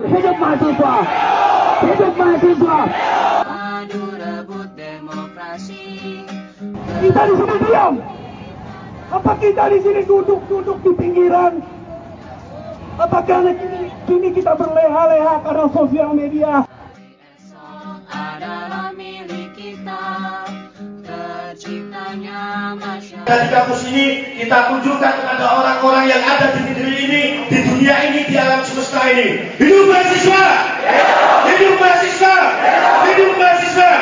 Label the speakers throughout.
Speaker 1: Hidup mahasiswa! Hidup mahasiswa!
Speaker 2: madu rebut demokrasi
Speaker 1: Kita di sini diam. Apa kita di sini duduk-duduk di pinggiran? Apa karena kini, kini kita berleha-leha karena sosial media?
Speaker 3: Di kampus ini kita tunjukkan kepada orang-orang yang ada di negeri ini, di dunia ini, di alam semesta ini. Hidup mahasiswa! Hidup mahasiswa! Hidup mahasiswa!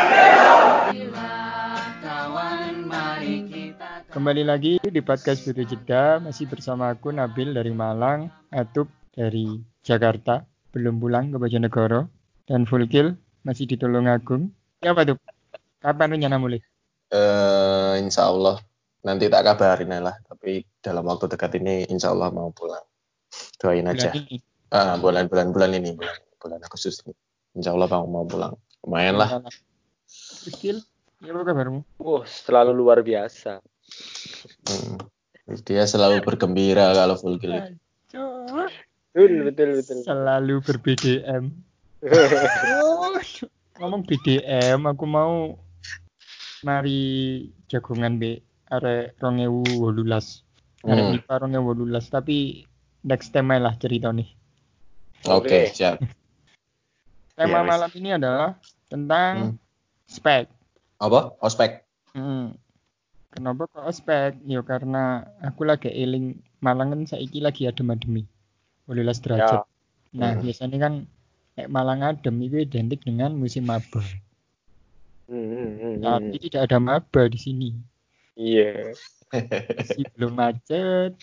Speaker 4: Kembali lagi di podcast Budi Jeda masih bersama aku Nabil dari Malang, Atup dari Jakarta, belum pulang ke Bojonegoro, dan Fulkil masih di Tulungagung. Ya apa tuh? Kapan rencana mulai?
Speaker 5: eh insya Allah nanti tak kabarin lah tapi dalam waktu dekat ini insya Allah mau pulang doain aja
Speaker 4: Bulan ini.
Speaker 5: ah bulan-bulan bulan ini bulan bulan Agustus ini insya Allah mau mau pulang lumayan lah
Speaker 4: Fulkil, ya apa kabarmu?
Speaker 6: Wah, selalu luar biasa.
Speaker 5: Hmm. dia selalu bergembira kalau full kill
Speaker 6: Betul, betul, betul.
Speaker 4: Selalu ber-BDM. Oh, ngomong BDM, aku mau mari jagongan be arek 2018. Arek
Speaker 5: Hmm.
Speaker 4: MIPA 2018 tapi next time ae lah cerita nih.
Speaker 5: oke
Speaker 6: Oke.
Speaker 5: siap
Speaker 4: Tema
Speaker 5: Iya, wes.
Speaker 4: malam ini adalah tentang spek.
Speaker 5: apa ospek
Speaker 4: Hmm. Kenapa kok ospek? Ya karena aku lagi eling Malang kan saiki lagi adem-ademi. 18 derajat. Nah,
Speaker 5: Hmm.
Speaker 4: biasanya kan nek Malang adem itu identik dengan musim maba.
Speaker 6: Hmm, hmm, hmm,
Speaker 4: Tapi
Speaker 6: hmm.
Speaker 4: tidak ada maba di sini.
Speaker 6: Iya.
Speaker 4: Masih belum macet.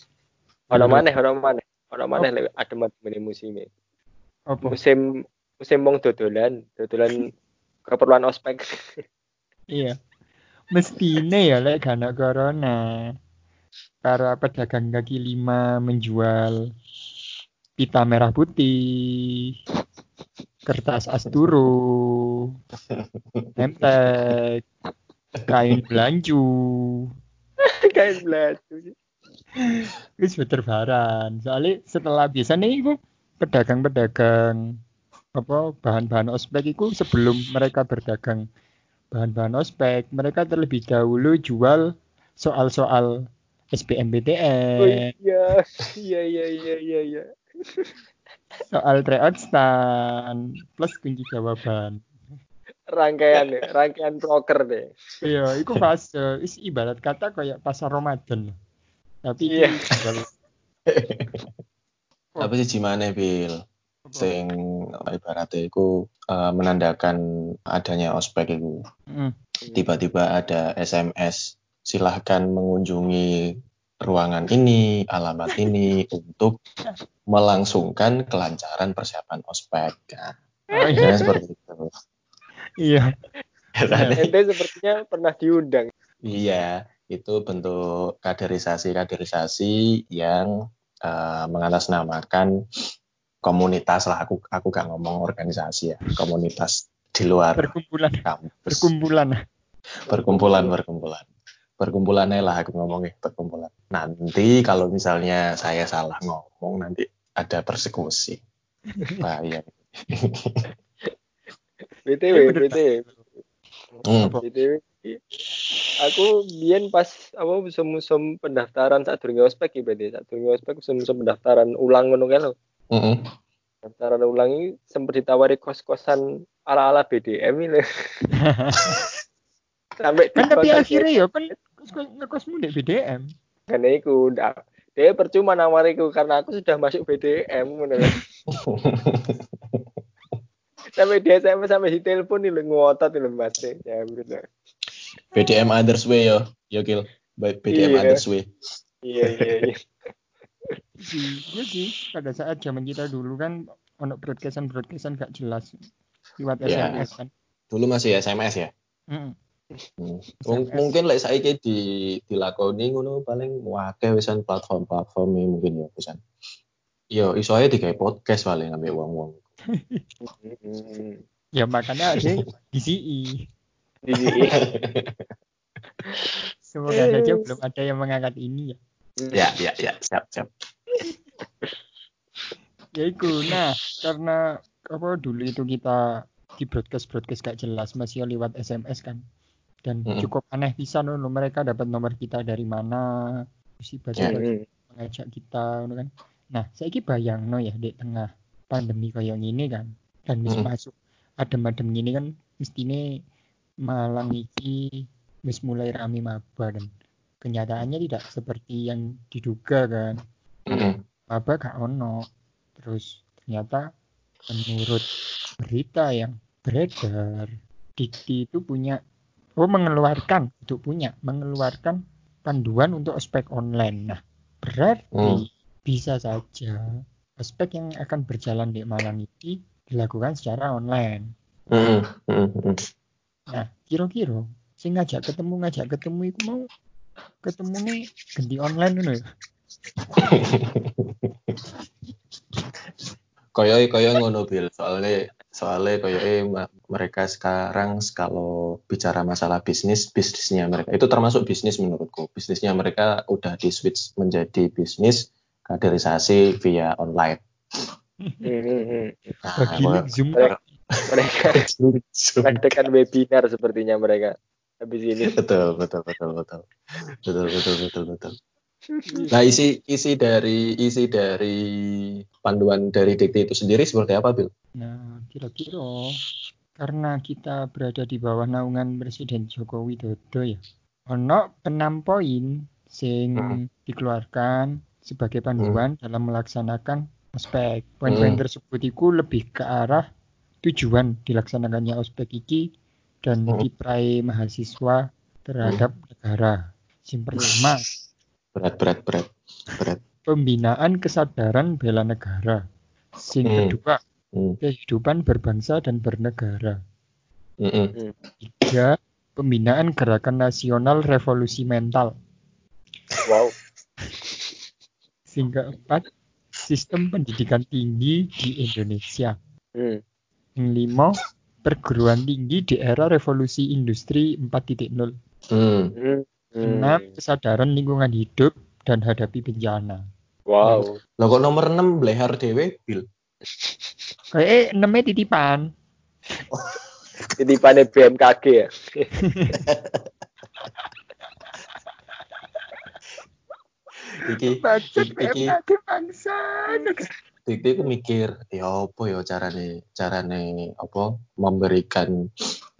Speaker 6: Ono maneh, ono maneh. Ono maneh lek adem-adem ini musimnya.
Speaker 4: Apa?
Speaker 6: Musim musim wong dodolan, dodolan keperluan ospek.
Speaker 4: Iya. Mestine ya lek gak ada corona. Para pedagang kaki lima menjual pita merah putih, kertas asturo, nemtek, kain belanju,
Speaker 6: Kayak belatu.
Speaker 4: wis berterbaran. Soalnya setelah biasanya itu pedagang-pedagang apa bahan-bahan ospek itu sebelum mereka berdagang bahan-bahan ospek, mereka terlebih dahulu jual soal-soal
Speaker 6: Oh
Speaker 4: SBMPTN,
Speaker 6: iya, iya, iya, iya, iya, iya.
Speaker 4: soal tryout stand, plus kunci jawaban.
Speaker 6: Rangkaian deh, rangkaian proker deh.
Speaker 4: Iya, itu fase, is ibarat kata kayak pasar Ramadan. Tapi
Speaker 6: Iya.
Speaker 5: apa sih gimana Bil sing ibaratnya itu eh, menandakan adanya ospek itu
Speaker 4: Mm.
Speaker 5: tiba-tiba ada SMS silahkan mengunjungi ruangan ini, alamat ini untuk melangsungkan kelancaran persiapan ospek. Nah,
Speaker 4: Oh, iya.
Speaker 5: seperti itu.
Speaker 4: Iya.
Speaker 5: Biasanya,
Speaker 6: Ente sepertinya pernah diundang.
Speaker 5: iya, itu bentuk kaderisasi-kaderisasi yang eh, mengatasnamakan komunitas lah. Aku aku gak ngomong organisasi ya, komunitas di luar
Speaker 4: Perkumpulan,
Speaker 5: kampus.
Speaker 4: perkumpulan.
Speaker 5: Perkumpulan, perkumpulan. Perkumpulan aja lah aku ngomongnya, perkumpulan. Nanti kalau misalnya saya salah ngomong, nanti ada persekusi. Bahaya.
Speaker 6: BTW, BTW,
Speaker 5: Hmm.
Speaker 6: BTW. Aku biyen pas apa musim-musim pendaftaran saat durunge ospek ya berarti saat durunge ospek musim-musim pendaftaran ulang ngono kan lho. Pendaftaran ulang ini sempat ditawari kos-kosan ala-ala BDM ini. Sampai
Speaker 4: Kan tapi akhirnya ya kan ngekos- ngekosmu di BDM.
Speaker 6: karena iku ndak dia percuma nawariku karena aku sudah masuk BDM ngono kan. sampai dia sampai sampai di telepon nih ngotot nih Mas ya bener.
Speaker 5: BDM others way yo, yo kill. BDM
Speaker 6: Iya.
Speaker 5: others way.
Speaker 6: Iya iya iya.
Speaker 4: Iya sih, pada saat zaman kita dulu kan ono broadcastan broadcastan gak jelas lewat
Speaker 5: Iya.
Speaker 4: SMS kan.
Speaker 5: Dulu masih SMS ya.
Speaker 4: Mm.
Speaker 5: Hmm. Mung- Mungkin lek saiki di dilakoni ngono paling wakeh wisan platform-platform ini mungkin ya wisan. Yo iso ae digawe podcast paling ambek wong-wong.
Speaker 6: Hmm.
Speaker 4: Ya makanya ada DCI.
Speaker 6: Di
Speaker 4: Semoga saja belum ada yang mengangkat ini ya.
Speaker 5: Ya, ya, ya, siap, siap.
Speaker 4: Ya itu. Nah, karena apa dulu itu kita di broadcast broadcast gak jelas masih lewat SMS kan dan
Speaker 5: Mm-mm.
Speaker 4: cukup aneh bisa loh mereka dapat nomor kita dari mana mesti baca
Speaker 6: Hmm.
Speaker 4: mengajak kita kan nah saya bayang no ya di tengah pandemi kayak gini kan dan wis
Speaker 5: Mm.
Speaker 4: masuk adem-adem gini kan mestine Malang iki wis mulai rame maba dan kenyataannya tidak seperti yang diduga kan
Speaker 5: Mm-mm.
Speaker 4: maba gak ono terus ternyata menurut berita yang beredar Dikti itu punya oh mengeluarkan untuk punya mengeluarkan panduan untuk ospek online nah berarti
Speaker 5: Hmm.
Speaker 4: bisa saja ospek yang akan berjalan di Malang ini dilakukan secara online
Speaker 5: Mm-mm. Mm-mm.
Speaker 4: nah kira-kira sing ngajak ketemu ngajak ketemu itu mau ketemu nih ganti online ngono ya
Speaker 5: Koyoi koyo ngono bil soalnya soalnya koyoi ma- mereka sekarang kalau bicara masalah bisnis bisnisnya mereka itu termasuk bisnis menurutku bisnisnya mereka udah di switch menjadi bisnis kaderisasi via online.
Speaker 6: Hmm, hmm, hmm.
Speaker 5: Nah,
Speaker 4: mereka, Zoom.
Speaker 6: mereka praktekan webinar sepertinya mereka habis ini.
Speaker 5: Betul, betul, betul, betul, betul, betul, betul, betul. Nah isi isi dari isi dari panduan dari Dikti itu sendiri seperti apa, Bil?
Speaker 4: Nah, kira-kira karena kita berada di bawah naungan Presiden Joko Widodo ya, ono enam poin sing dikeluarkan sebagai panduan dalam melaksanakan ospek. Poin-poin
Speaker 5: Hmm.
Speaker 4: tersebut itu lebih ke arah tujuan dilaksanakannya ospek iki dan
Speaker 5: Hmm.
Speaker 4: kiprah mahasiswa terhadap negara. Yang pertama,
Speaker 5: Berat berat berat berat.
Speaker 4: pembinaan kesadaran bela negara. Sing
Speaker 5: Hmm.
Speaker 4: kedua,
Speaker 5: Hmm.
Speaker 4: kehidupan berbangsa dan bernegara.
Speaker 5: Mm-mm.
Speaker 4: Tiga, pembinaan gerakan nasional revolusi mental.
Speaker 6: Wow.
Speaker 4: Sing keempat, sistem pendidikan tinggi di Indonesia.
Speaker 6: Hmm.
Speaker 4: Yang lima, perguruan tinggi di era revolusi industri 4.0.
Speaker 5: Hmm.
Speaker 6: Hmm.
Speaker 4: Enam,
Speaker 6: Hmm.
Speaker 4: kesadaran lingkungan hidup dan hadapi bencana.
Speaker 6: Wow.
Speaker 5: Lo kok nomor 6 blehar dewe bil?
Speaker 4: Kayak eh, enamnya titipan.
Speaker 6: Titipannya BMKG ya.
Speaker 5: Iki
Speaker 4: Bacot
Speaker 5: iki- iki
Speaker 4: BMKG bangsa.
Speaker 5: dikti aku mikir ya apa ya carane carane apa memberikan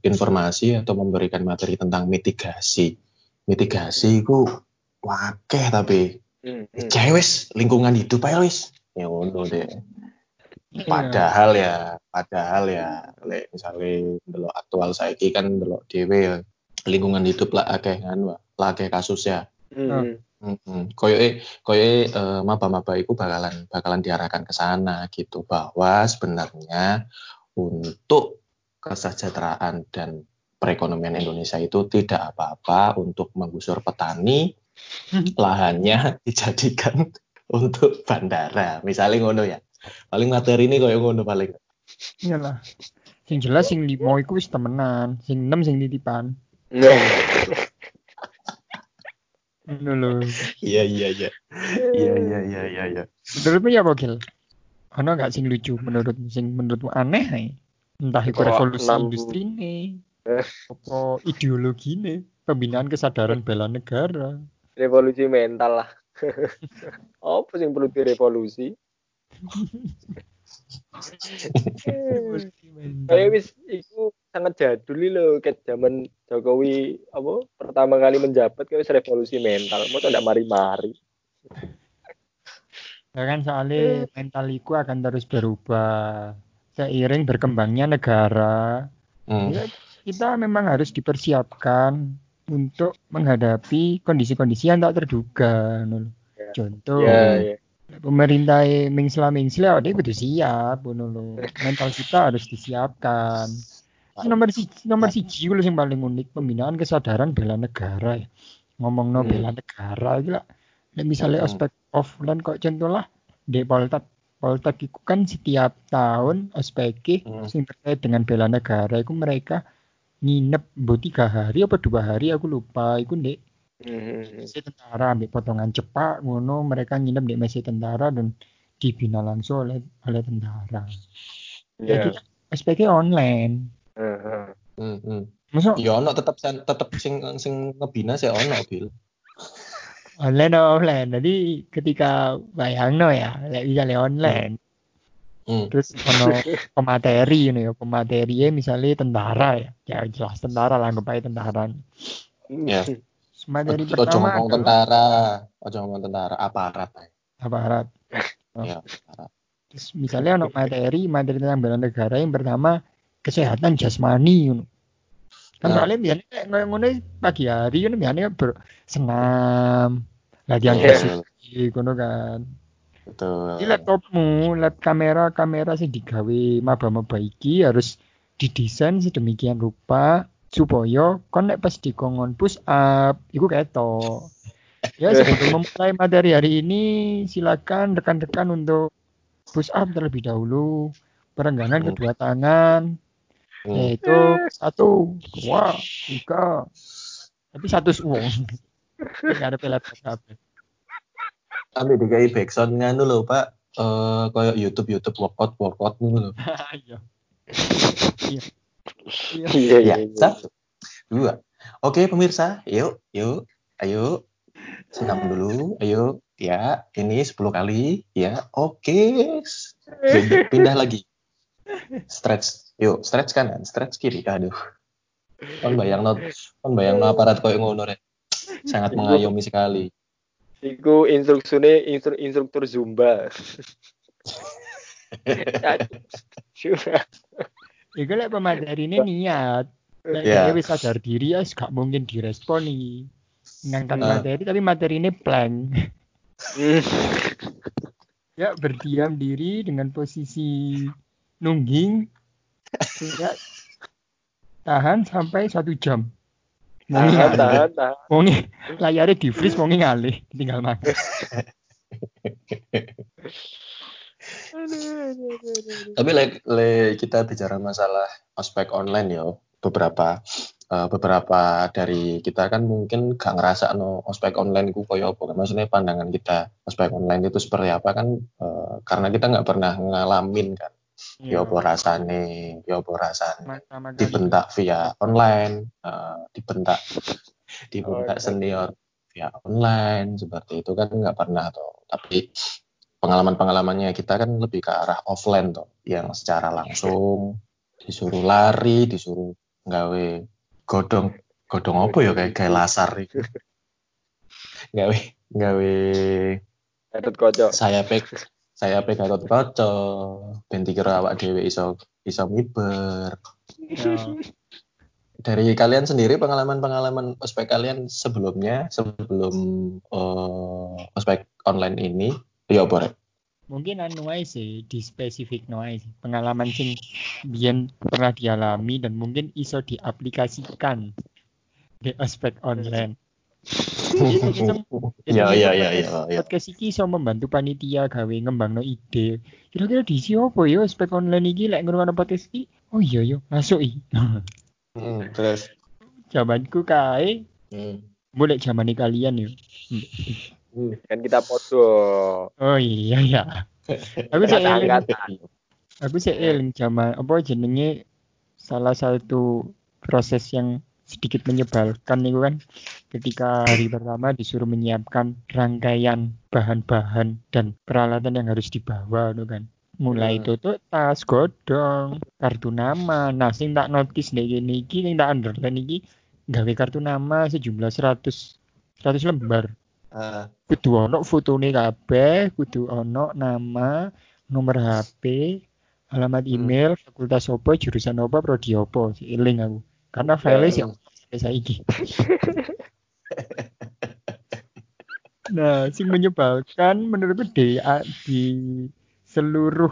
Speaker 5: informasi atau memberikan materi tentang mitigasi. Mitigasi itu wakeh tapi
Speaker 6: Hmm. hmm.
Speaker 5: cewes lingkungan hidup aja wis. Ya ngono deh.
Speaker 4: Iya.
Speaker 5: Padahal ya, padahal ya, lek misalnya delok aktual saiki kan delok dhewe ya lingkungan hidup lah akeh kan, lah akeh kasus ya.
Speaker 6: Hmm.
Speaker 5: Mm-mm. Koyoke koyoke eh, maba-maba itu bakalan bakalan diarahkan ke sana gitu bahwa sebenarnya untuk kesejahteraan dan perekonomian Indonesia itu tidak apa-apa untuk menggusur petani lahannya dijadikan untuk bandara. Misalnya ngono ya. Paling materi ini koyo ngono paling.
Speaker 4: Iyalah. Sing jelas sing limo iku wis temenan, sing enam sing titipan. Lho.
Speaker 5: Iya iya iya. Iya iya iya iya iya.
Speaker 4: Menurutmu ya Bogil? Ono gak sing lucu menurut sing menurutmu aneh ae? Entah itu
Speaker 6: Oh,
Speaker 4: revolusi
Speaker 6: enam-
Speaker 4: industri nih,
Speaker 6: Eh.
Speaker 4: apa ideologi nih, pembinaan kesadaran bela negara.
Speaker 6: Revolusi mental lah. Apa sih yang perlu direvolusi? Kayak wis iku sangat jadul lho ket zaman Jokowi apa pertama kali menjabat kayak wis revolusi mental. Mau ndak mari-mari.
Speaker 4: Ya kan soalnya mental iku akan terus berubah seiring berkembangnya negara.
Speaker 5: Hmm.
Speaker 4: Ya, kita memang harus dipersiapkan untuk menghadapi kondisi-kondisi yang tak terduga.
Speaker 6: Ya.
Speaker 4: Contoh,
Speaker 6: Ya, ya.
Speaker 4: Pemerintah mengsela mengsela dia kudu siap ngono lho. mental kita harus disiapkan nomor siji nomor siji kuwi sing paling unik pembinaan kesadaran bela negara ya. ngomong no
Speaker 6: Hmm.
Speaker 4: bela negara lah Nek misalnya
Speaker 5: Hmm.
Speaker 4: ospek offline kok contoh lah di Poltek Poltek itu kan setiap tahun ospek
Speaker 5: Hmm.
Speaker 4: sing terkait dengan bela negara itu mereka nginep mbok tiga hari apa dua hari aku lupa iku ndek
Speaker 6: Hmm.
Speaker 4: mesi tentara ambil potongan cepak ngono mereka nginep di mesi tentara dan dibina langsung oleh oleh tentara
Speaker 6: Iya.
Speaker 4: jadi SPG online
Speaker 6: Heeh.
Speaker 5: Hmm, hmm.
Speaker 4: Masa
Speaker 5: Ya ono tetep tetep sing sing ngebina sih ono bil.
Speaker 4: online offline jadi ketika bayangno ya lek bisa le online
Speaker 5: Hmm.
Speaker 4: terus ono pemateri ini ya pemateri misalnya tentara ya ya jelas tentara lah anggap aja tentara
Speaker 5: Ya.
Speaker 4: Terus materi
Speaker 5: Ojo
Speaker 4: pertama
Speaker 5: ngomong
Speaker 4: adalah
Speaker 5: tentara, ojo ngomong tentara, aparat.
Speaker 4: aparat
Speaker 5: Ya, aparat.
Speaker 4: terus misalnya ono materi materi tentang bela negara yang pertama kesehatan jasmani ngono. kan
Speaker 5: Nah.
Speaker 4: paling biasanya kayak ngono ngono pagi hari kan biasanya ber senam latihan
Speaker 6: Iya.
Speaker 4: fisik ngono kan
Speaker 5: Betul.
Speaker 4: Di laptopmu, lab kamera kamera sing digawe maba-maba iki harus didesain sedemikian rupa supaya kon nek pas dikongkon push up iku ketok. Ya sebelum memulai materi hari ini silakan rekan-rekan untuk push up terlebih dahulu. Perenggangan
Speaker 5: Hmm.
Speaker 4: kedua tangan
Speaker 5: Hmm.
Speaker 4: yaitu satu, dua, tiga. Tapi satu uang. Enggak ada pelat apa.
Speaker 5: Sampai dikai backsound nganu lho, Pak. Eh koyo YouTube YouTube workout workout ngono lho.
Speaker 4: Iya. Iya. Iya.
Speaker 6: Iya, iya,
Speaker 5: Ya,
Speaker 6: iya.
Speaker 5: satu, dua. Oke pemirsa, yuk, yuk, ayo, senam dulu, ayo, ya, ini 10 kali, ya, oke, Pindah- pindah lagi, stretch, yuk, stretch kanan, stretch kiri, aduh, kon bayang not, kon bayang no aparat koyo ngono rek, sangat mengayomi sekali.
Speaker 6: Iku instruksinya instru, instruktur Zumba.
Speaker 4: Iku lek pemateri ini niat. Lek
Speaker 5: Ya.
Speaker 4: dia wis sadar diri ya gak mungkin direspon nih. Ngangkat
Speaker 5: Ah.
Speaker 4: materi tapi materi ini blank.
Speaker 6: Hmm.
Speaker 4: ya berdiam diri dengan posisi nungging. Ya, tahan sampai satu jam. Mau
Speaker 6: Tahan, tahan, tahan.
Speaker 4: Mau ngi- layarnya di freeze mau ngalih, tinggal makan.
Speaker 5: Tapi le, le- kita bicara masalah ospek online ya, beberapa eh, beberapa dari kita kan mungkin gak ngerasa no ospek online ku koyo apa. Kan. maksudnya pandangan kita ospek online itu seperti apa kan eh, karena kita nggak pernah ngalamin kan. Ya apa rasane ya apa rasane. Dibentak via online eh, dibentak dibentak
Speaker 6: Oh, iya.
Speaker 5: senior via online seperti itu kan nggak pernah tuh tapi pengalaman-pengalamannya kita kan lebih ke arah offline tuh yang secara langsung disuruh lari disuruh gawe godong godong apa ya kayak kayak lasar itu. Gawe gawe
Speaker 6: Gatot
Speaker 5: saya pek saya pek gatot kaca ben dikira awak dhewe iso iso miber
Speaker 4: Ya.
Speaker 5: dari kalian sendiri pengalaman-pengalaman ospek kalian sebelumnya sebelum eh, ospek online ini ya apa Rek?
Speaker 4: mungkin anu sih di spesifik no sih. pengalaman sing biyen pernah dialami dan mungkin iso diaplikasikan di aspek online. Jadi, kita-
Speaker 5: ya
Speaker 4: Jadi
Speaker 5: ya
Speaker 4: podcast-
Speaker 5: ya ya ya.
Speaker 4: Iki iso membantu panitia gawe ngembangno ide. Kira-kira diisi apa ya aspek online iki? Lek ngrungokno podcast iki? Oh iya yo masuk i
Speaker 5: Hmm, terus?
Speaker 4: Jamanku kae.
Speaker 5: Hmm.
Speaker 4: boleh zaman kalian yo
Speaker 5: Hmm.
Speaker 6: Kan kita podo.
Speaker 4: oh iya ya aku sih eling. aku sih eling zaman apa jenenge salah satu proses yang sedikit menyebalkan itu kan ketika hari pertama disuruh menyiapkan rangkaian bahan-bahan dan peralatan yang harus dibawa itu kan. Mulai
Speaker 5: Hmm.
Speaker 4: tutup tas godong kartu nama. Nah sing tak notice nih gini iki sing tak underline iki gawe kartu nama sejumlah 100 100 lembar
Speaker 5: Ah,
Speaker 4: kudu ono fotone kabeh, kudu ono nama, nomor HP, alamat
Speaker 5: Hmm.
Speaker 4: email, fakultas apa, jurusan apa, prodi apa, eling aku. Karena file sih
Speaker 5: Hmm.
Speaker 4: sampai saiki. nah, sing menyebalkan menurutku di, di seluruh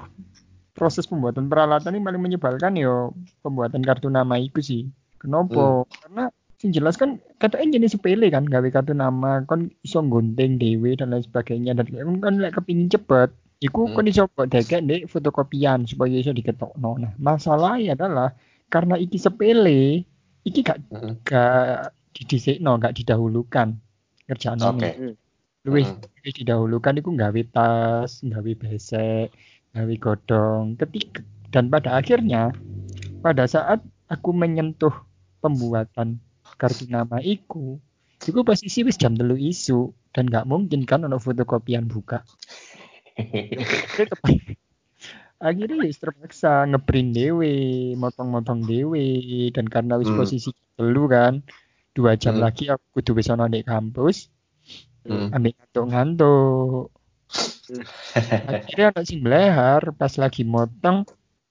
Speaker 4: proses pembuatan peralatan ini paling menyebalkan yo pembuatan kartu nama itu sih. Kenapa? Karena sing jelas kan katanya jenis sepele kan gawe kartu nama kon iso gunting dewe dan lain sebagainya dan kan lek kepingin cepet iku
Speaker 5: Hmm.
Speaker 4: kon iso kok dekek ndek fotokopian supaya iso diketokno nah masalahnya adalah karena iki sepele iki gak
Speaker 5: Mm-mm.
Speaker 4: gak didhisikno, gak didahulukan kerjaan
Speaker 5: Oke.
Speaker 6: Hmm.
Speaker 4: luwih
Speaker 5: Mm.
Speaker 4: luwih didahulukan iku nggawe tas, nggawe besek, nggawe godong, ketika dan pada akhirnya pada saat aku menyentuh pembuatan kartu nama iku, iku posisi wis jam telu isu dan nggak mungkin kan ono fotokopian buka. Akhirnya wis terpaksa ngeprint dewe, motong-motong dewe dan karena wis
Speaker 5: Hmm.
Speaker 4: posisi telu kan, dua jam
Speaker 5: Hmm.
Speaker 4: lagi aku kudu wis ono di kampus,
Speaker 5: Hmm.
Speaker 4: ambil ngantuk-ngantuk. Akhirnya anak sing belehar pas lagi motong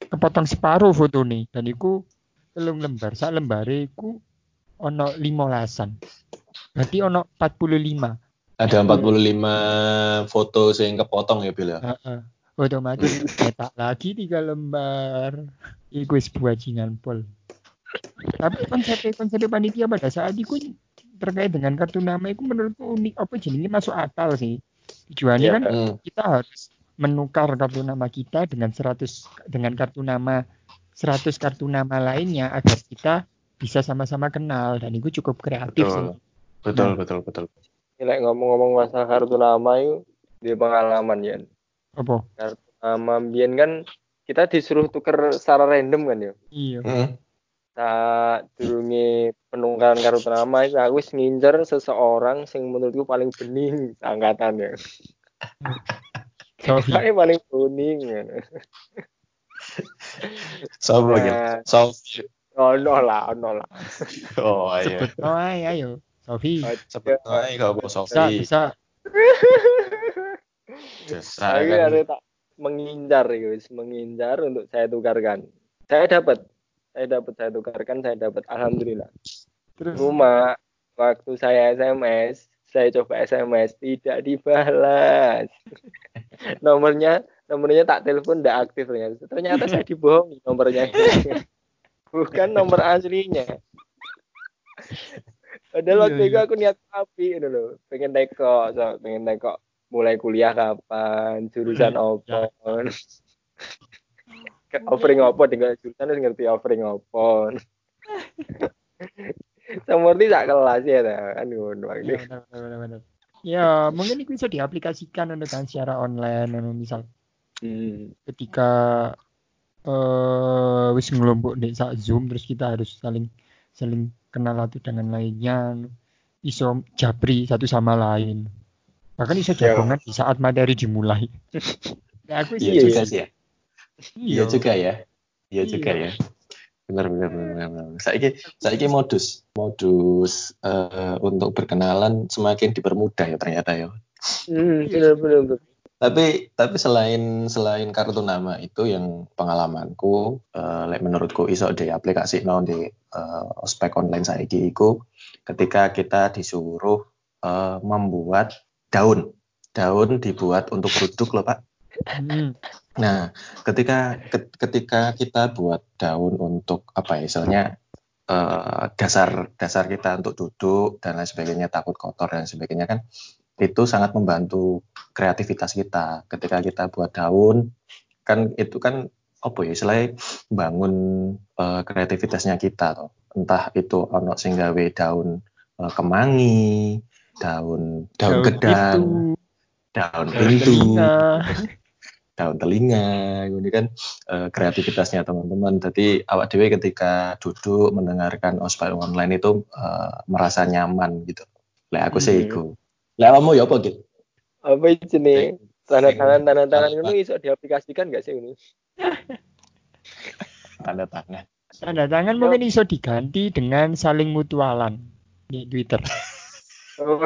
Speaker 4: kepotong separuh foto nih dan iku telung lembar sak lembare iku ono limolasan berarti ono 45
Speaker 5: Ada 45 foto sing kepotong ya, Bil ya?
Speaker 4: Heeh. otomatis cetak lagi tiga lembar iku wis bajingan pol tapi konsep konsep panitia pada saat itu terkait dengan kartu nama itu menurutku unik apa jenenge masuk akal sih tujuannya
Speaker 6: Iya.
Speaker 4: kan
Speaker 5: Hmm.
Speaker 4: kita harus menukar kartu nama kita dengan 100 dengan kartu nama 100 kartu nama lainnya agar kita bisa sama-sama kenal dan itu cukup kreatif sih.
Speaker 5: Betul.
Speaker 4: Nah.
Speaker 5: Betul, betul, betul.
Speaker 6: Ini ngomong-ngomong masalah kartu nama itu di pengalaman ya.
Speaker 4: Apa?
Speaker 6: Kartu nama Bian kan kita disuruh tuker secara random kan ya.
Speaker 4: Iya.
Speaker 5: Hmm.
Speaker 6: Saat durunge penukaran kartu nama itu aku wis ngincer seseorang sing menurutku paling bening angkatannya.
Speaker 4: Sofi.
Speaker 6: Kayak paling bening. ya.
Speaker 5: Gitu.
Speaker 6: Nah,
Speaker 5: Sofi.
Speaker 6: Ono lah, ono lah.
Speaker 5: Oh iya.
Speaker 4: Sebut oh, ayo. Sofi.
Speaker 5: Sebut kalau mau
Speaker 4: Bisa,
Speaker 5: Sofi.
Speaker 4: bisa.
Speaker 5: Bisa
Speaker 6: Tapi
Speaker 5: kan.
Speaker 6: ada tak mengincar guys, mengincar untuk saya tukarkan. Saya dapat, saya dapat, saya tukarkan, saya dapat. Alhamdulillah.
Speaker 4: Terus
Speaker 6: Cuma waktu saya SMS, saya coba SMS tidak dibalas. nomornya, nomornya tak telepon tidak aktif ternyata. Ternyata saya dibohongi nomornya. Bukan nomor aslinya. Waktu
Speaker 4: Iya,
Speaker 6: itu
Speaker 4: iya.
Speaker 6: aku niat api itu loh, pengen teko, so, pengen teko mulai kuliah kapan, jurusan apa. Ke- offering apa tinggal jurusan harus ngerti offering apa. Seperti sak kelas ya kan ngono
Speaker 4: ya,
Speaker 6: waktu.
Speaker 4: benar. Ya, mungkin itu bisa diaplikasikan untuk kan secara online, misal
Speaker 6: Hmm.
Speaker 4: ketika eh wis ngelompok di saat zoom terus kita harus saling saling kenal satu dengan lainnya iso japri satu sama lain bahkan iso jagongan di saat materi dimulai ya, aku
Speaker 5: Iya
Speaker 6: Iya,
Speaker 5: juga
Speaker 6: iya.
Speaker 5: sih ya. Iya juga ya. Iya juga
Speaker 4: Iya.
Speaker 5: ya. Benar benar benar benar. benar. Saiki saiki modus modus eh, untuk berkenalan semakin dipermudah ya ternyata ya.
Speaker 6: Hmm, bener bener.
Speaker 5: Tapi tapi selain selain kartu nama itu yang pengalamanku like menurutku iso di aplikasi no di eh, ospek online saiki iku ketika kita disuruh eh, membuat daun. Daun dibuat untuk duduk loh, Pak.
Speaker 4: Hmm,
Speaker 5: Nah, ketika ke- ketika kita buat daun untuk apa ya eh, dasar dasar kita untuk duduk dan lain sebagainya takut kotor dan sebagainya kan itu sangat membantu kreativitas kita. Ketika kita buat daun kan itu kan apa ya istilahnya bangun eh, kreativitasnya kita toh. Entah itu ono sing gawe daun eh, kemangi, daun daun, gedang,
Speaker 4: itu
Speaker 5: daun
Speaker 4: daun
Speaker 5: pintu daun telinga ini kan eh, kreativitasnya teman-teman jadi awak dewe ketika duduk mendengarkan ospek online itu eh, merasa nyaman gitu lah aku sih
Speaker 6: Mhm.
Speaker 5: iku lah kamu ya apa gitu
Speaker 6: Apa itu nih? Tanda tangan tanda tangan itu bisa diaplikasikan nggak sih ini?
Speaker 5: tanda tangan
Speaker 4: tanda tangan mungkin iso diganti dengan saling mutualan di Twitter.
Speaker 6: Oh,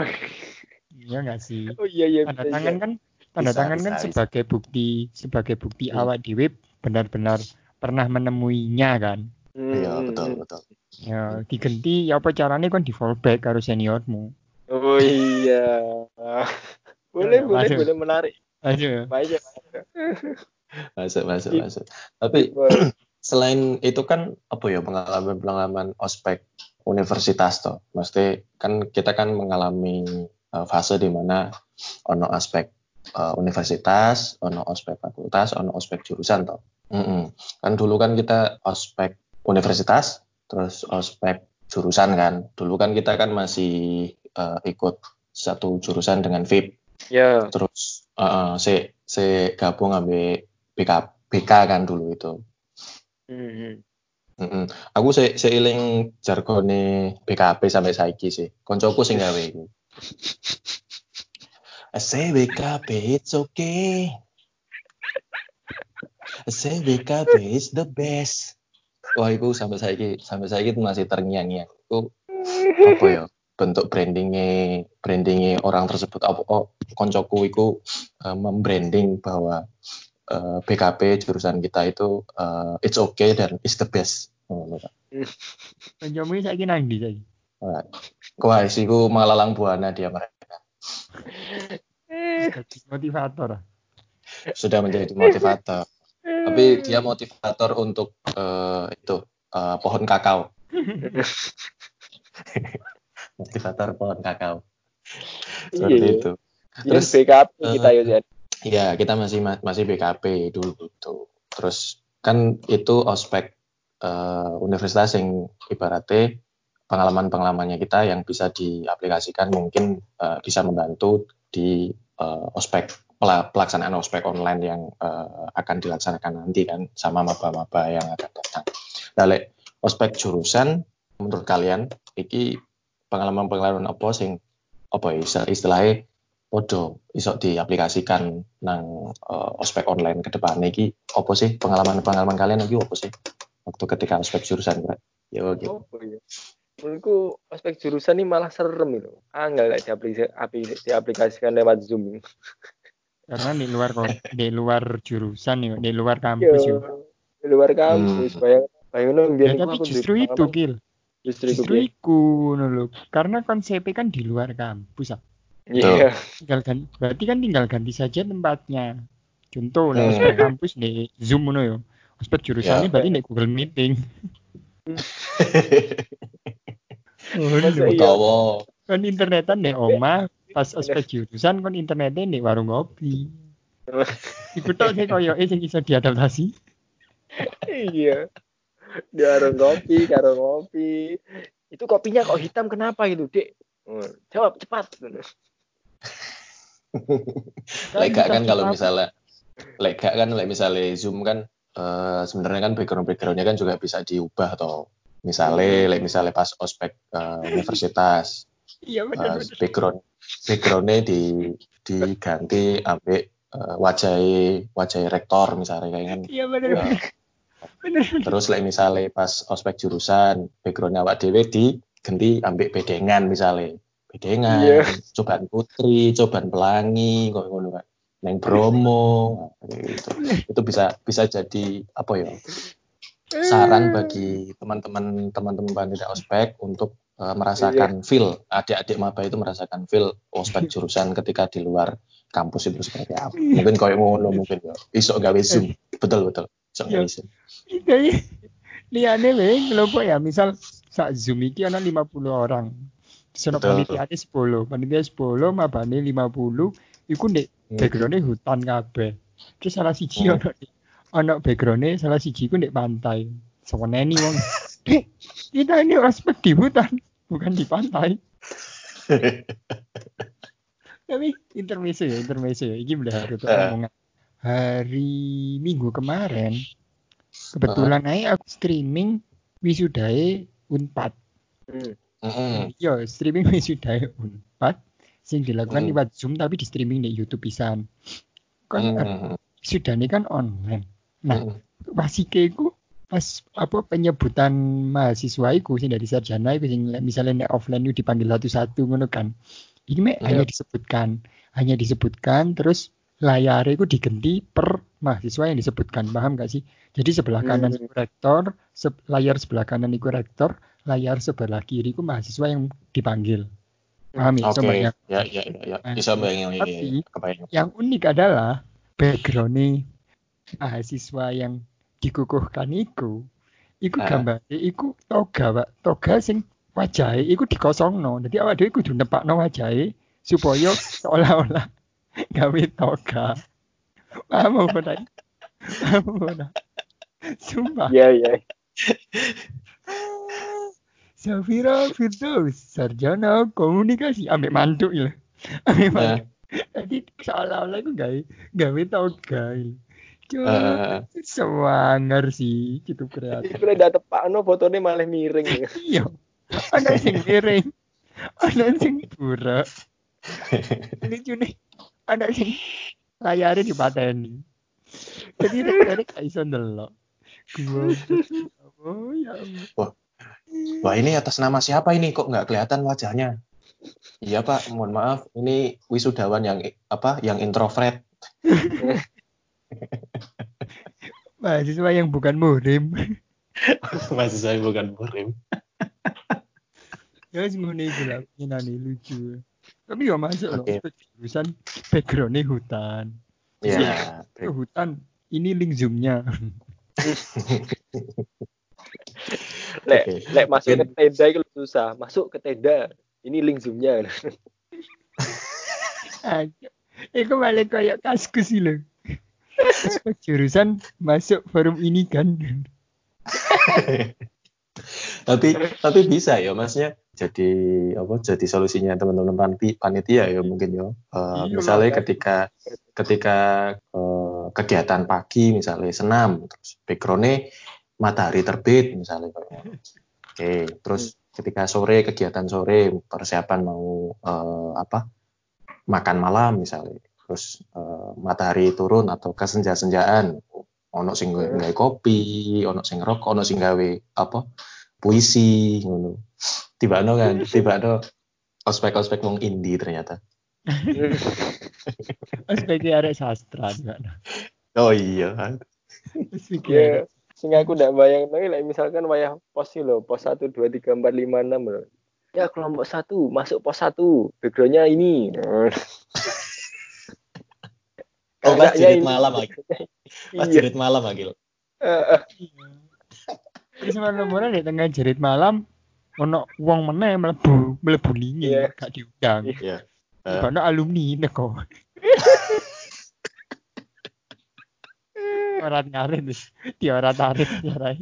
Speaker 4: ya nggak sih?
Speaker 6: Oh iya iya
Speaker 4: tanda
Speaker 6: bisa,
Speaker 4: tangan
Speaker 6: bisa.
Speaker 4: kan tanda
Speaker 5: Bisa,
Speaker 4: tangan kan
Speaker 5: bisa,
Speaker 4: sebagai bukti sebagai bukti
Speaker 5: Hmm.
Speaker 4: awak di web benar-benar pernah menemuinya kan?
Speaker 5: Iya
Speaker 6: hmm,
Speaker 5: betul betul.
Speaker 4: Ya diganti ya apa caranya kan di fallback karo seniormu
Speaker 6: Oh iya. boleh
Speaker 4: Ya,
Speaker 6: boleh
Speaker 4: masuk.
Speaker 6: boleh menarik.
Speaker 4: aja
Speaker 6: Baik ya.
Speaker 5: masuk masuk
Speaker 6: Iya.
Speaker 5: masuk tapi selain itu kan apa ya pengalaman pengalaman ospek universitas toh mesti kan kita kan mengalami uh, fase di mana ono aspek uh, universitas ono ospek fakultas ono ospek jurusan toh Mm-mm. kan dulu kan kita ospek universitas terus ospek jurusan kan. Dulu kan kita kan masih eh, ikut satu jurusan dengan VIP.
Speaker 6: Ya.
Speaker 5: Terus eh, se se gabung ambil BK BK kan dulu itu.
Speaker 6: Hmm.
Speaker 5: Mm-mm. Aku se seiling jargone BKP sampai saiki sih. Koncoku sing gawe iku. I say BKP it's okay. I say BKP is the best. Wah, itu sampai saiki sampai saiki itu masih terngiang-ngiang. Itu apa ya? Bentuk brandingnya brandingnya orang tersebut apa oh, koncoku itu eh, membranding bahwa eh, BKP jurusan kita itu eh, it's okay dan it's the best.
Speaker 4: Kancamu saiki nang ndi saiki?
Speaker 5: Wah, Wah, isiku melalang buana dia mereka.
Speaker 4: Motivator.
Speaker 5: Sudah menjadi motivator. Tapi dia motivator untuk eh, itu eh, pohon kakao. motivator pohon kakao. Seperti
Speaker 6: Iya.
Speaker 5: itu.
Speaker 6: Terus
Speaker 5: Terus,
Speaker 6: backup
Speaker 5: eh,
Speaker 6: kita ya Jan.
Speaker 5: Ya, kita masih masih BKP dulu itu. Terus kan itu ospek eh, universitas yang ibaratnya pengalaman-pengalamannya kita yang bisa diaplikasikan mungkin eh, bisa membantu di eh, ospek pela- pelaksanaan ospek online yang eh, akan dilaksanakan nanti kan sama maba-maba yang akan datang. Nah, lek ospek jurusan menurut kalian iki pengalaman-pengalaman apa sing apa ya istilah- istilahnya podo iso diaplikasikan nang eh, ospek online ke depan iki apa sih pengalaman-pengalaman kalian iki apa sih waktu ketika ospek jurusan Pak? Ya oke.
Speaker 6: Oh iya. Menurutku aspek jurusan ini malah serem itu. Anggal lah diaplikasi, diaplikasikan lewat Zoom.
Speaker 4: Karena di luar di luar jurusan yo, di luar kampus
Speaker 6: Yo,
Speaker 4: yo.
Speaker 6: di luar kampus,
Speaker 5: Hmm.
Speaker 6: bayang bayangin biar
Speaker 4: Ya, tapi justru itu, Gil.
Speaker 6: Justru
Speaker 4: Justru iku lho. Karena konsepnya kan di luar kampus.
Speaker 6: Iya.
Speaker 4: Tinggal ganti, berarti kan tinggal ganti saja tempatnya. Contoh,
Speaker 5: Hmm.
Speaker 4: ospek kampus di Zoom ngono yo. Ospek jurusannya
Speaker 5: Ya.
Speaker 4: berarti di Google Meeting.
Speaker 6: Iya?
Speaker 5: Utawa
Speaker 4: Kan internetan di oma, pas ospek jurusan kan internetnya di warung kopi. Iku tok sih koyo eh sing iso diadaptasi.
Speaker 6: Iya. Di warung kopi, karo ngopi. Itu kopinya kok hitam kenapa gitu, Dek? Hmm, Jawab cepat.
Speaker 5: lega kan kalau misalnya lega kan like misalnya zoom kan eh, sebenarnya kan background backgroundnya kan juga bisa diubah atau misalnya like misalnya pas ospek eh, universitas
Speaker 4: Iya benar benar.
Speaker 5: background backgroundnya di diganti ambek eh, wajah wajah rektor misalnya kayak kan
Speaker 4: Iya benar
Speaker 5: Ya.
Speaker 4: benar.
Speaker 5: Terus like misalnya pas ospek jurusan backgroundnya awak dewe diganti ambek bedengan misalnya. Bedengan
Speaker 6: Iya.
Speaker 5: cobaan putri cobaan pelangi kok ngono kan neng Bromo. Kayak gitu. itu bisa bisa jadi apa ya saran bagi teman-teman teman-teman panitia ospek untuk eh, merasakan feel. Adik-adik maba itu merasakan feel ospek jurusan ketika di luar kampus itu seperti apa. Mungkin kayak ngono mungkin ya iso gawe zoom. Betul betul
Speaker 4: Iya.
Speaker 5: zoom
Speaker 4: Jadi liane we kelompok ya misal sak Zoom iki ana 50 orang.
Speaker 5: Betul.
Speaker 4: panitia 10, panitia 10 mabane 50 iku ndek
Speaker 5: Hmm.
Speaker 4: background-e hutan kabeh. Terus salah siji
Speaker 5: Hmm.
Speaker 4: ana ana background-e salah siji iku ndek pantai. Seweneni wong. Kita ini ospek di hutan, bukan di pantai. Tapi intermezzo ya, intermezzo ya. Iki udah harus
Speaker 5: Eh.
Speaker 4: omongan. Hari Minggu kemarin kebetulan aja aku streaming wisudae Unpad.
Speaker 6: Hmm.
Speaker 5: Mm-mm.
Speaker 4: Iya, streaming wisudae Unpad sing dilakukan
Speaker 5: Hmm.
Speaker 4: lewat Zoom tapi di streaming di YouTube pisan. Kan
Speaker 5: Mm-mm.
Speaker 4: wisudane kan online. Nah,
Speaker 5: Mm-mm.
Speaker 4: wasike iku pas apa penyebutan mahasiswa iku sing dari sarjana iku sing misalnya nek offline itu dipanggil satu-satu ngono kan. Ini mek
Speaker 5: Iya.
Speaker 4: hanya disebutkan, hanya disebutkan terus layar itu diganti per mahasiswa yang disebutkan, paham gak sih? Jadi sebelah kanan
Speaker 6: Hmm.
Speaker 4: itu rektor, se- layar sebelah kanan itu rektor, layar sebelah kiri itu mahasiswa yang dipanggil. Paham ya? Coba ya.
Speaker 5: ya, ya, ya.
Speaker 4: Nah,
Speaker 5: Bisa bayangin, ya, ya,
Speaker 4: tapi-
Speaker 5: ya.
Speaker 4: Yang unik adalah background mahasiswa yang dikukuhkan itu, iku
Speaker 5: Ah.
Speaker 4: gambar, iku toga, Pak. Toga sing wajahe iku dikosongno. Dadi awak dhewe kudu nepakno wajahe supaya seolah-olah gawe toga. Paham apa tadi? Paham apa? Sumpah.
Speaker 6: Iya, iya.
Speaker 4: Safira Firdaus sarjana komunikasi ambek mantuk ya ambek mantuk jadi seolah-olah aku gawe gawe tau gawe Cuk,
Speaker 5: Eh.
Speaker 4: semangar sih cukup kreatif
Speaker 6: Iku lek ndak tepakno fotone malah miring.
Speaker 4: iya ada sing miring ada sing burak lucu nih ada sing layarnya dipateni jadi rekane gak iso ndelok oh ya Allah.
Speaker 5: Wah ini atas nama siapa ini kok nggak kelihatan wajahnya? Iya Pak, mohon maaf, ini wisudawan yang apa? Yang introvert.
Speaker 4: mahasiswa yang bukan muhrim
Speaker 5: Masih saya bukan murim.
Speaker 4: ya wis ngene iku lah lucu tapi ya masuk loh
Speaker 5: Oke.
Speaker 4: jurusan backgroundnya hutan
Speaker 5: Ya,
Speaker 4: Ke hutan ini link zoomnya
Speaker 6: Lek
Speaker 5: Oke.
Speaker 6: lek masuk ke tenda itu susah. Masuk ke tenda. Ini link zoomnya.
Speaker 4: Iku malah kayak kaskus sih loh. Jurusan masuk forum ini kan.
Speaker 5: Tapi tapi bisa ya masnya jadi apa jadi solusinya teman-teman panitia ya mungkin ya.
Speaker 4: Iya,
Speaker 5: misalnya
Speaker 6: kan.
Speaker 5: ketika ketika eh, kegiatan pagi misalnya senam terus backgroundnya matahari terbit misalnya oke terus ketika sore kegiatan sore persiapan mau eh, apa makan malam misalnya. Terus eh, matahari turun atau kesenja-senjaan ono sing gawe kopi ono sing rokok ono sing gawe apa puisi ngono tiba-no kan tiba-no ospek-ospek wong indie ternyata
Speaker 4: Sebagai arek sastra juga.
Speaker 5: oh iya
Speaker 6: Ya, sing aku ndak bayang lagi lek misalkan wayah pos sih lho, pos 1 2 3 4 5 6 lho. Ya kelompok satu masuk pos satu backgroundnya ini.
Speaker 5: oh pas jerit malam lagi pas
Speaker 6: Iya.
Speaker 5: jerit malam
Speaker 6: eh.
Speaker 4: Terus mana di tengah jerit malam ono wong meneh mlebu mlebu lingi
Speaker 6: Iya.
Speaker 4: gak diundang.
Speaker 5: Iya. Eh.
Speaker 4: Karena alumni neko. Orang ngarit wis. Di ora tarik diarai.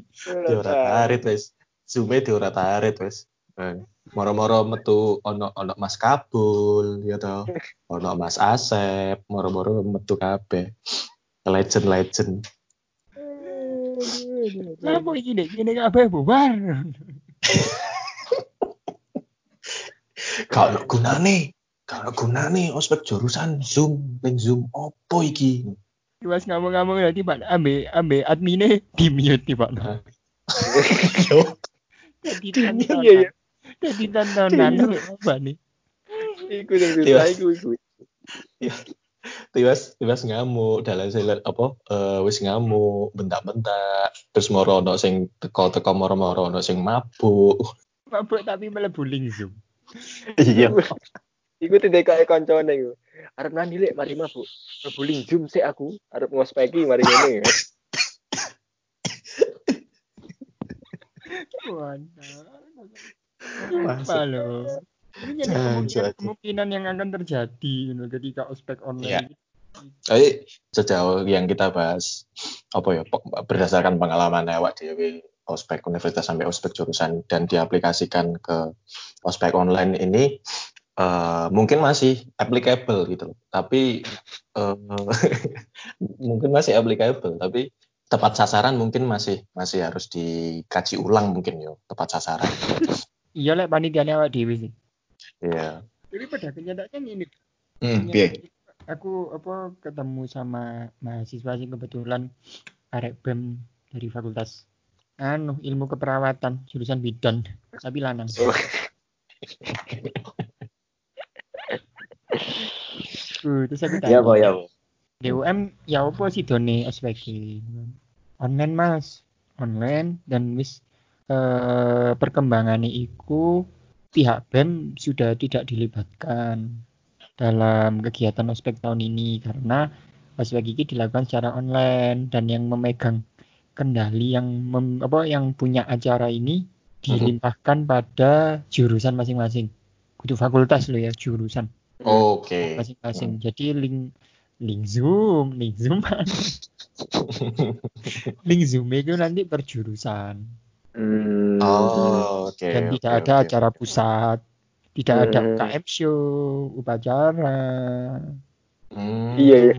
Speaker 5: diora tarit wes sume diora tarit wes Eh, moro-moro metu ono ono Mas Kabul ya toh ono Mas Asep moro-moro metu kabeh legend legend
Speaker 4: Apa iki nek kene kabeh bubar.
Speaker 5: kalau gunane kalau gunane ospek jurusan zoom ping zoom opo iki
Speaker 4: Pas ngomong-ngomong nanti Pak ambe ambe admine di mute nih Pak.
Speaker 5: Yo,
Speaker 4: Jadi
Speaker 6: Iya, iya.
Speaker 4: tontonan. Jadi tontonan apa nih?
Speaker 6: Iku sing
Speaker 5: Iya.
Speaker 6: iku iku.
Speaker 5: Tiwas tiwas ngamuk dalam saya apa eh, wis ngamuk bentak-bentak terus moro ono sing teko-teko moro-moro ono sing mabuk
Speaker 4: Mabuk tapi mlebu link zoom.
Speaker 5: iya
Speaker 6: Iku tidak kayak koncone iku. Arep nandi lek mari mabuk. Rebuling zoom sik aku, arep ngospeki mari ngene.
Speaker 4: Mantap. Apa loh? Ini jadi kemungkinan,
Speaker 5: jadi.
Speaker 4: kemungkinan yang akan terjadi you know, ketika ospek online.
Speaker 5: Tapi sejauh yang kita bahas apa ya berdasarkan pengalaman awak dewe ospek universitas sampai ospek jurusan dan diaplikasikan ke ospek online ini eh, mungkin masih applicable gitu. Tapi eh, mungkin masih applicable tapi tepat sasaran mungkin masih masih harus dikaji ulang mungkin yo tepat sasaran.
Speaker 4: Iya lek panitiane awak dhewe sih.
Speaker 5: Iya.
Speaker 4: Tapi pada kenyataannya ini
Speaker 5: Hmm,
Speaker 4: Kenyataannya aku apa ketemu sama mahasiswa sih kebetulan arek BEM dari fakultas anu ilmu keperawatan jurusan bidan tapi lanang. Uh, terus aku tanya,
Speaker 5: Iya, Pak, ya, Pak.
Speaker 4: DUM ya apa sih done ospek online mas online dan wis eh, perkembangannya iku pihak BEM sudah tidak dilibatkan dalam kegiatan ospek tahun ini karena ospek ini dilakukan secara online dan yang memegang kendali yang mem- apa yang punya acara ini dilimpahkan pada jurusan masing-masing. Kudu fakultas lo ya jurusan.
Speaker 5: Oke.
Speaker 4: masing-masing. Jadi link link zoom link zoom. Link zoom itu nanti per jurusan
Speaker 6: Hmm.
Speaker 5: Oh, oke.
Speaker 4: dan
Speaker 5: oke,
Speaker 4: tidak ada
Speaker 5: oke.
Speaker 4: acara pusat, tidak ada
Speaker 6: Hmm.
Speaker 4: UKM show, upacara.
Speaker 5: Hmm.
Speaker 6: Iya, iya.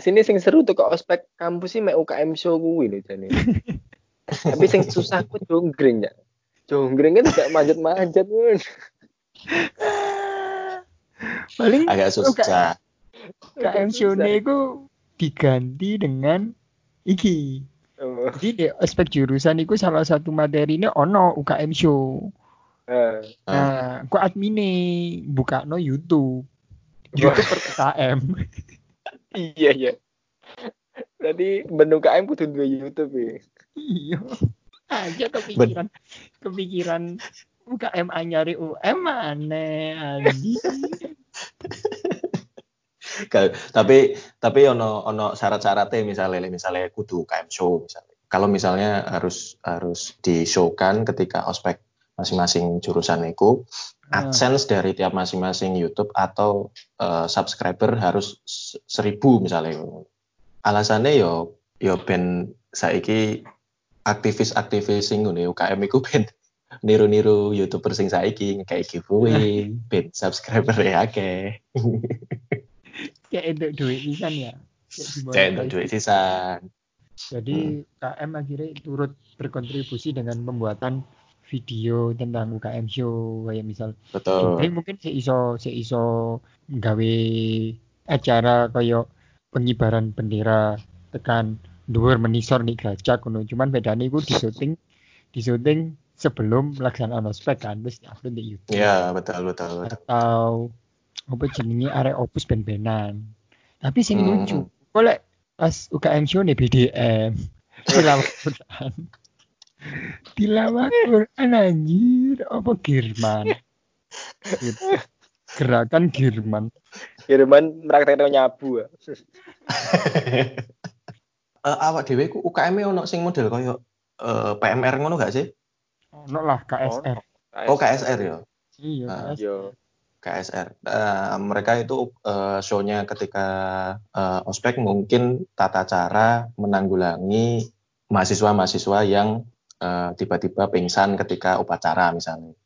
Speaker 6: Sini sing seru tuh kok ospek kampus sih mek UKM show kuwi lho jane. Tapi sing susah ku jonggring ya. Jonggring kan tidak manjat-manjat pun.
Speaker 4: Paling
Speaker 5: Agak susah.
Speaker 4: UKM show itu diganti dengan iki.
Speaker 6: Oh,
Speaker 4: Jadi di aspek jurusan itu salah satu materinya ono UKM show.
Speaker 6: eh.
Speaker 4: Nah, kok admine buka no YouTube. YouTube per UKM.
Speaker 6: Iya, iya. Berarti ben UKM kudu duwe YouTube ya.
Speaker 4: Iya. Aja kepikiran kepikiran UKM anyari UM aneh anjing.
Speaker 5: Tapi tapi ono ono syarat-syaratnya misalnya misalnya kudu UKM show misalnya. Kalau misalnya harus harus di showkan ketika ospek masing-masing jurusan itu
Speaker 4: Ah.
Speaker 5: AdSense dari tiap masing-masing YouTube atau eh, subscriber harus se- seribu misalnya. Alasannya yo yo ben saiki aktivis-aktivis sing ngene UKM iku ben niru-niru YouTuber sing saiki kayak giveaway, ben subscriber ya akeh.
Speaker 4: Kayak untuk duit pisan ya. Kayak
Speaker 5: untuk duit sisan.
Speaker 4: Jadi KM akhirnya turut berkontribusi dengan pembuatan video tentang UKM show kayak misal
Speaker 5: Betul.
Speaker 4: Jogja mungkin saya iso saya iso gawe acara kayak pengibaran bendera tekan dhuwur menisor nih gajah kuno cuman bedanya iku di syuting di syuting sebelum pelaksanaan ospek kan terus upload di YouTube
Speaker 5: Iya, betul betul betul.
Speaker 4: atau apa jenenge arek opus ben-benan tapi sing
Speaker 5: Hmm.
Speaker 4: lucu boleh pas UKM show nih BDM tilawah Quran tilawah Quran anjir apa Girman gerakan Girman
Speaker 6: Jerman praktekno nyabu. ya.
Speaker 5: Eh, awak dhewe ku UKM ono sing model koyo eh, PMR ngono gak sih?
Speaker 4: ono lah KSR
Speaker 5: Oh, KSR ya.
Speaker 4: iya. KSR
Speaker 6: Yo.
Speaker 5: KSR. Eh, mereka itu eh, show-nya ketika eh, ospek mungkin tata cara menanggulangi mahasiswa-mahasiswa yang eh, tiba-tiba pingsan ketika upacara misalnya.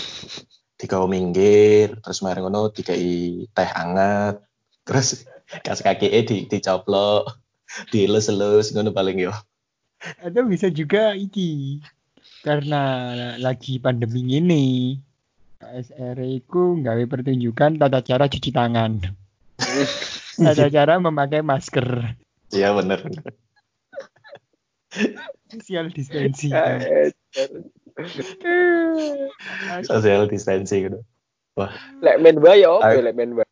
Speaker 5: Digawa minggir, terus mari ngono dikai teh anget, terus kas kaki di dicoplok, dielus-elus ngono paling yo.
Speaker 4: atau bisa juga iki karena lagi pandemi ini KSR itu nggawe pertunjukan tata cara cuci tangan tata cara memakai masker
Speaker 5: Iya bener bener.
Speaker 4: social distancing.
Speaker 5: Social distancing gitu.
Speaker 6: Lek men wae ya
Speaker 5: Ayo.
Speaker 6: lek wae.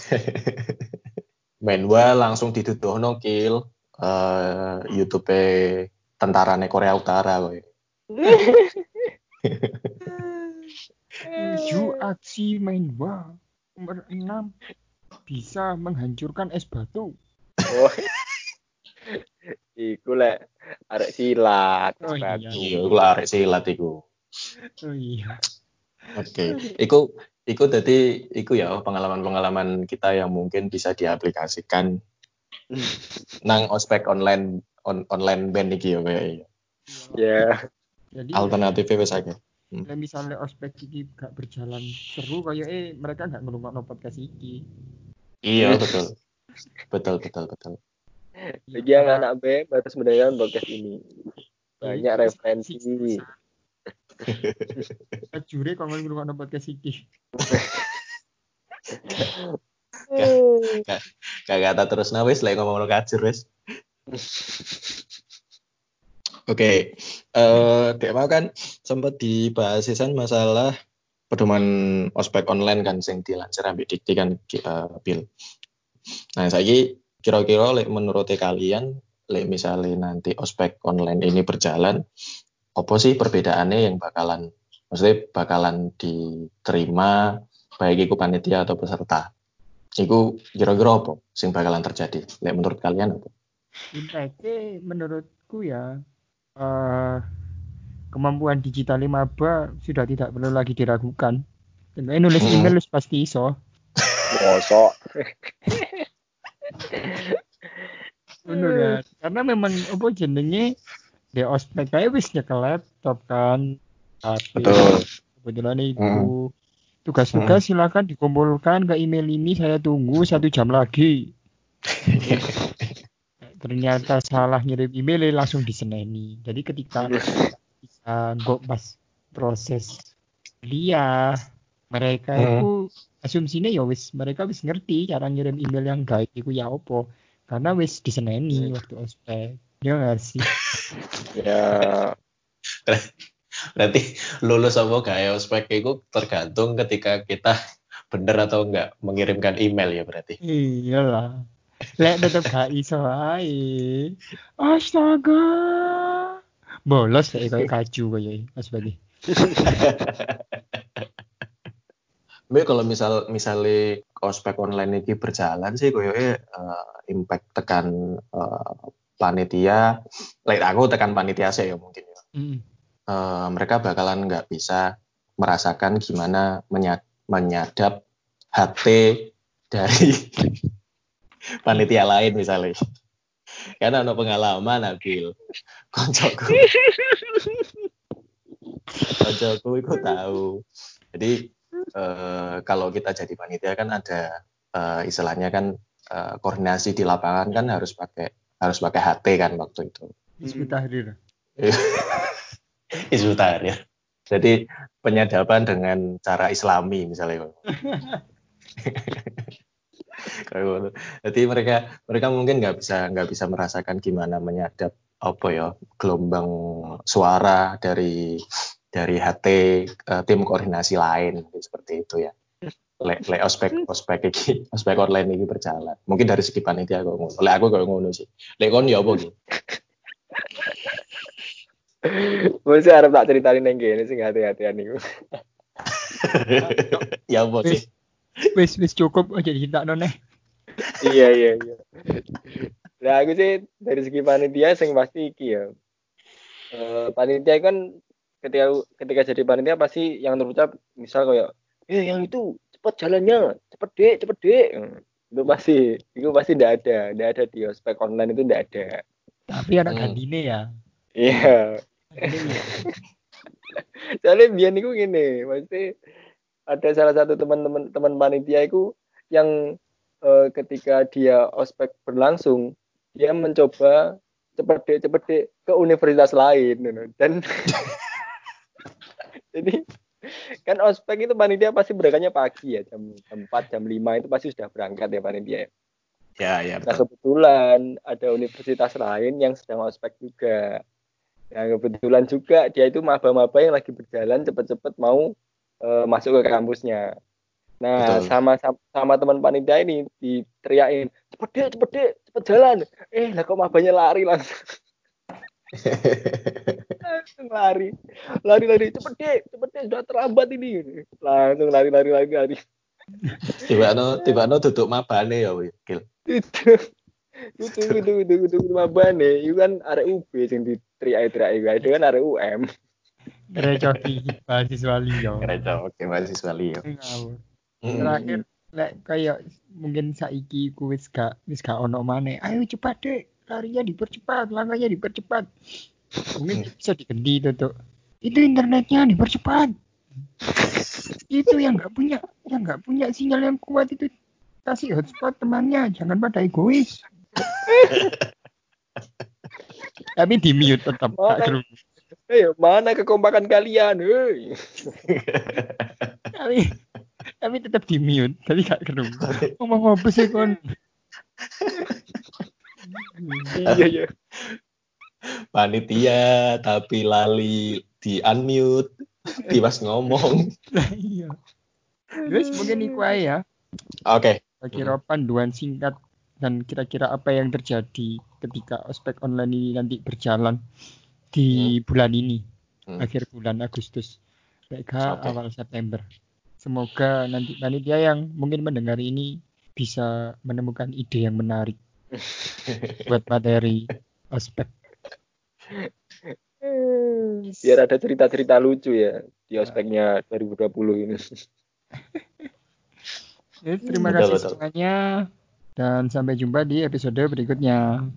Speaker 5: Menwa langsung dituduhno kill eh YouTube tentarane Korea Utara kowe.
Speaker 4: Isu aksi main wah nomor 6 bisa menghancurkan es batu
Speaker 6: Oh. Iku lek arek silat.
Speaker 4: Oh, iya.
Speaker 6: Batu.
Speaker 5: Iya, iku arek silat iku.
Speaker 4: oh iya
Speaker 5: Oke. Iku iku dadi iku ya pengalaman-pengalaman kita yang mungkin bisa diaplikasikan nang ospek online on, online band iki ya kayak iya.
Speaker 6: Ya.
Speaker 4: jadi
Speaker 5: Alternatifnya wis akeh.
Speaker 4: Lah misalnya ospek iki gak berjalan seru kayak eh mereka gak ngerungokno podcast iki.
Speaker 5: Iya, betul. Betul, betul, betul.
Speaker 6: Bagi yang anak B harus mendengarkan podcast ini. Banyak referensi.
Speaker 4: Jure kok ngerungokno podcast iki.
Speaker 5: Kagak tak terus nah wis lek ngomong kacur wis. Oke, eh dek mau kan sempat dibahas sisan masalah pedoman ospek online kan sing dilansir ambek dikti kan eh, Bill. Nah, saiki kira-kira menurut kalian misalnya nanti ospek online ini berjalan apa sih perbedaannya yang bakalan maksudnya bakalan diterima baik itu panitia atau peserta? Iku kira-kira apa sing bakalan terjadi? Menurut kalian apa?
Speaker 4: Impactnya menurutku ya eh kemampuan digital maba sudah tidak perlu lagi diragukan. Dan nulis
Speaker 5: Hmm.
Speaker 4: email pasti iso.
Speaker 6: Mosok.
Speaker 4: Bener kan? Karena memang apa jenenge di ospek kayak wis nyekel laptop kan HP
Speaker 5: Betul.
Speaker 4: kebetulan itu tugas-tugas silakan dikumpulkan ke email ini saya tunggu satu jam lagi ternyata salah ngirim email langsung diseneni. Jadi ketika bisa kok pas proses kuliah mereka
Speaker 5: Hmm.
Speaker 4: itu asumsinya ya wis mereka wis ngerti cara ngirim email yang baik itu ya opo karena wis diseneni waktu ospek. Ya nggak sih?
Speaker 6: Ya,
Speaker 5: Berarti lulus apa gak ya? Ospek itu tergantung ketika kita bener atau enggak mengirimkan email ya berarti.
Speaker 4: iyalah lek tetep gak iso ae astaga bolos kayak kayak kaju kayak ospek
Speaker 5: Tapi kalau misal misalnya ospek online ini berjalan sih koyoke eh, impact tekan eh, panitia, like aku tekan panitia sih ya mungkin ya.
Speaker 4: Mm.
Speaker 5: Eh, mereka bakalan nggak bisa merasakan gimana menya- menyadap HT dari panitia lain misalnya. Karena ada pengalaman Nabil. Koncoku. Koncoku itu tahu. Jadi eh, kalau kita jadi panitia kan ada eh, istilahnya kan eh, koordinasi di lapangan kan harus pakai harus pakai HT kan waktu itu.
Speaker 4: Hizbut Tahrir
Speaker 5: Hizbut Tahrir. Jadi penyadapan dengan cara Islami misalnya. Kayak gitu. Jadi mereka mereka mungkin nggak bisa nggak bisa merasakan gimana menyadap apa ya gelombang suara dari dari HT eh, tim koordinasi lain seperti itu ya. Le, le ospek ospek iki ospek online ini berjalan. Mungkin dari segi panitia kok ngono. Le aku kok ngono sih. Le kon ya apa gitu?
Speaker 6: sih harap tak ceritain yang gini sih hati-hatian nih.
Speaker 5: ya apa sih?
Speaker 4: wis wis cukup aja cerita noneh
Speaker 6: iya iya iya. Nah aku sih dari segi panitia sing pasti iki ya. Eh, panitia kan ketika ketika jadi panitia pasti yang terucap misal kayak eh yang itu cepet jalannya cepet dek cepet dek Hmm, itu pasti itu pasti tidak ada tidak ada di ospek online itu tidak ada
Speaker 4: tapi anak
Speaker 5: Hmm.
Speaker 4: gantine ya
Speaker 6: iya
Speaker 4: ya.
Speaker 6: soalnya biar niku gini pasti ada salah satu teman-teman teman panitia itu yang eh, ketika dia ospek berlangsung dia mencoba cepet cepet ke universitas lain you know. dan jadi kan ospek itu panitia pasti berangkatnya pagi ya jam, jam 4 jam 5 itu pasti sudah berangkat ya panitia
Speaker 5: Ya ya
Speaker 6: Nah
Speaker 5: betul.
Speaker 6: kebetulan ada universitas lain yang sedang ospek juga. Nah kebetulan juga dia itu maba-maba yang lagi berjalan cepet-cepet mau eh, masuk ke kampusnya. Nah
Speaker 5: Betul.
Speaker 6: sama sama, sama teman panitia ini diteriakin cepet deh cepet deh cepet jalan. Eh lah kok mabanya lari langsung langsung lari lari lari cepet deh cepet deh sudah terlambat ini langsung lari lari lari lari
Speaker 5: tiba no tiba no duduk mabane ya Wil.
Speaker 6: itu itu itu itu itu itu mabane itu kan arek UB sing diteriak-teriak itu itu kan arek UM
Speaker 4: Recoki mahasiswa liya
Speaker 5: Gereja oke mahasiswa.
Speaker 4: Ngawur.
Speaker 5: Mm.
Speaker 4: terakhir lek kayak mungkin saiki ku wis gak wis gak ono maneh ayo cepat dek larinya dipercepat langkahnya dipercepat. Mungkin bisa diganti itu tuh itu internetnya dipercepat. Itu yang nggak punya yang nggak punya sinyal yang kuat itu. Kasih hotspot temannya jangan pada egois. Tapi di mute tetap gak
Speaker 6: Mana?
Speaker 4: kerungu.
Speaker 6: eh mana kekompakan kalian?
Speaker 4: Tapi tapi tetap di mute tapi gak kerungu ngomong apa sih kon
Speaker 6: iya iya
Speaker 5: Panitia tapi lali di unmute, tiba ngomong.
Speaker 4: Iya Terus mungkin iku ya
Speaker 5: Oke.
Speaker 4: kira panduan singkat dan kira-kira apa yang terjadi ketika ospek online ini nanti berjalan di bulan ini
Speaker 5: Hmm.
Speaker 4: akhir bulan Agustus mereka
Speaker 5: Oke.
Speaker 4: awal September semoga nanti panitia yang mungkin mendengar ini bisa menemukan ide yang menarik buat materi ospek.
Speaker 6: Biar ada cerita-cerita lucu ya di ospeknya 2020 ini.
Speaker 4: Ya, terima
Speaker 5: Betul,
Speaker 4: kasih
Speaker 5: betul.
Speaker 4: semuanya. Dan sampai jumpa di episode berikutnya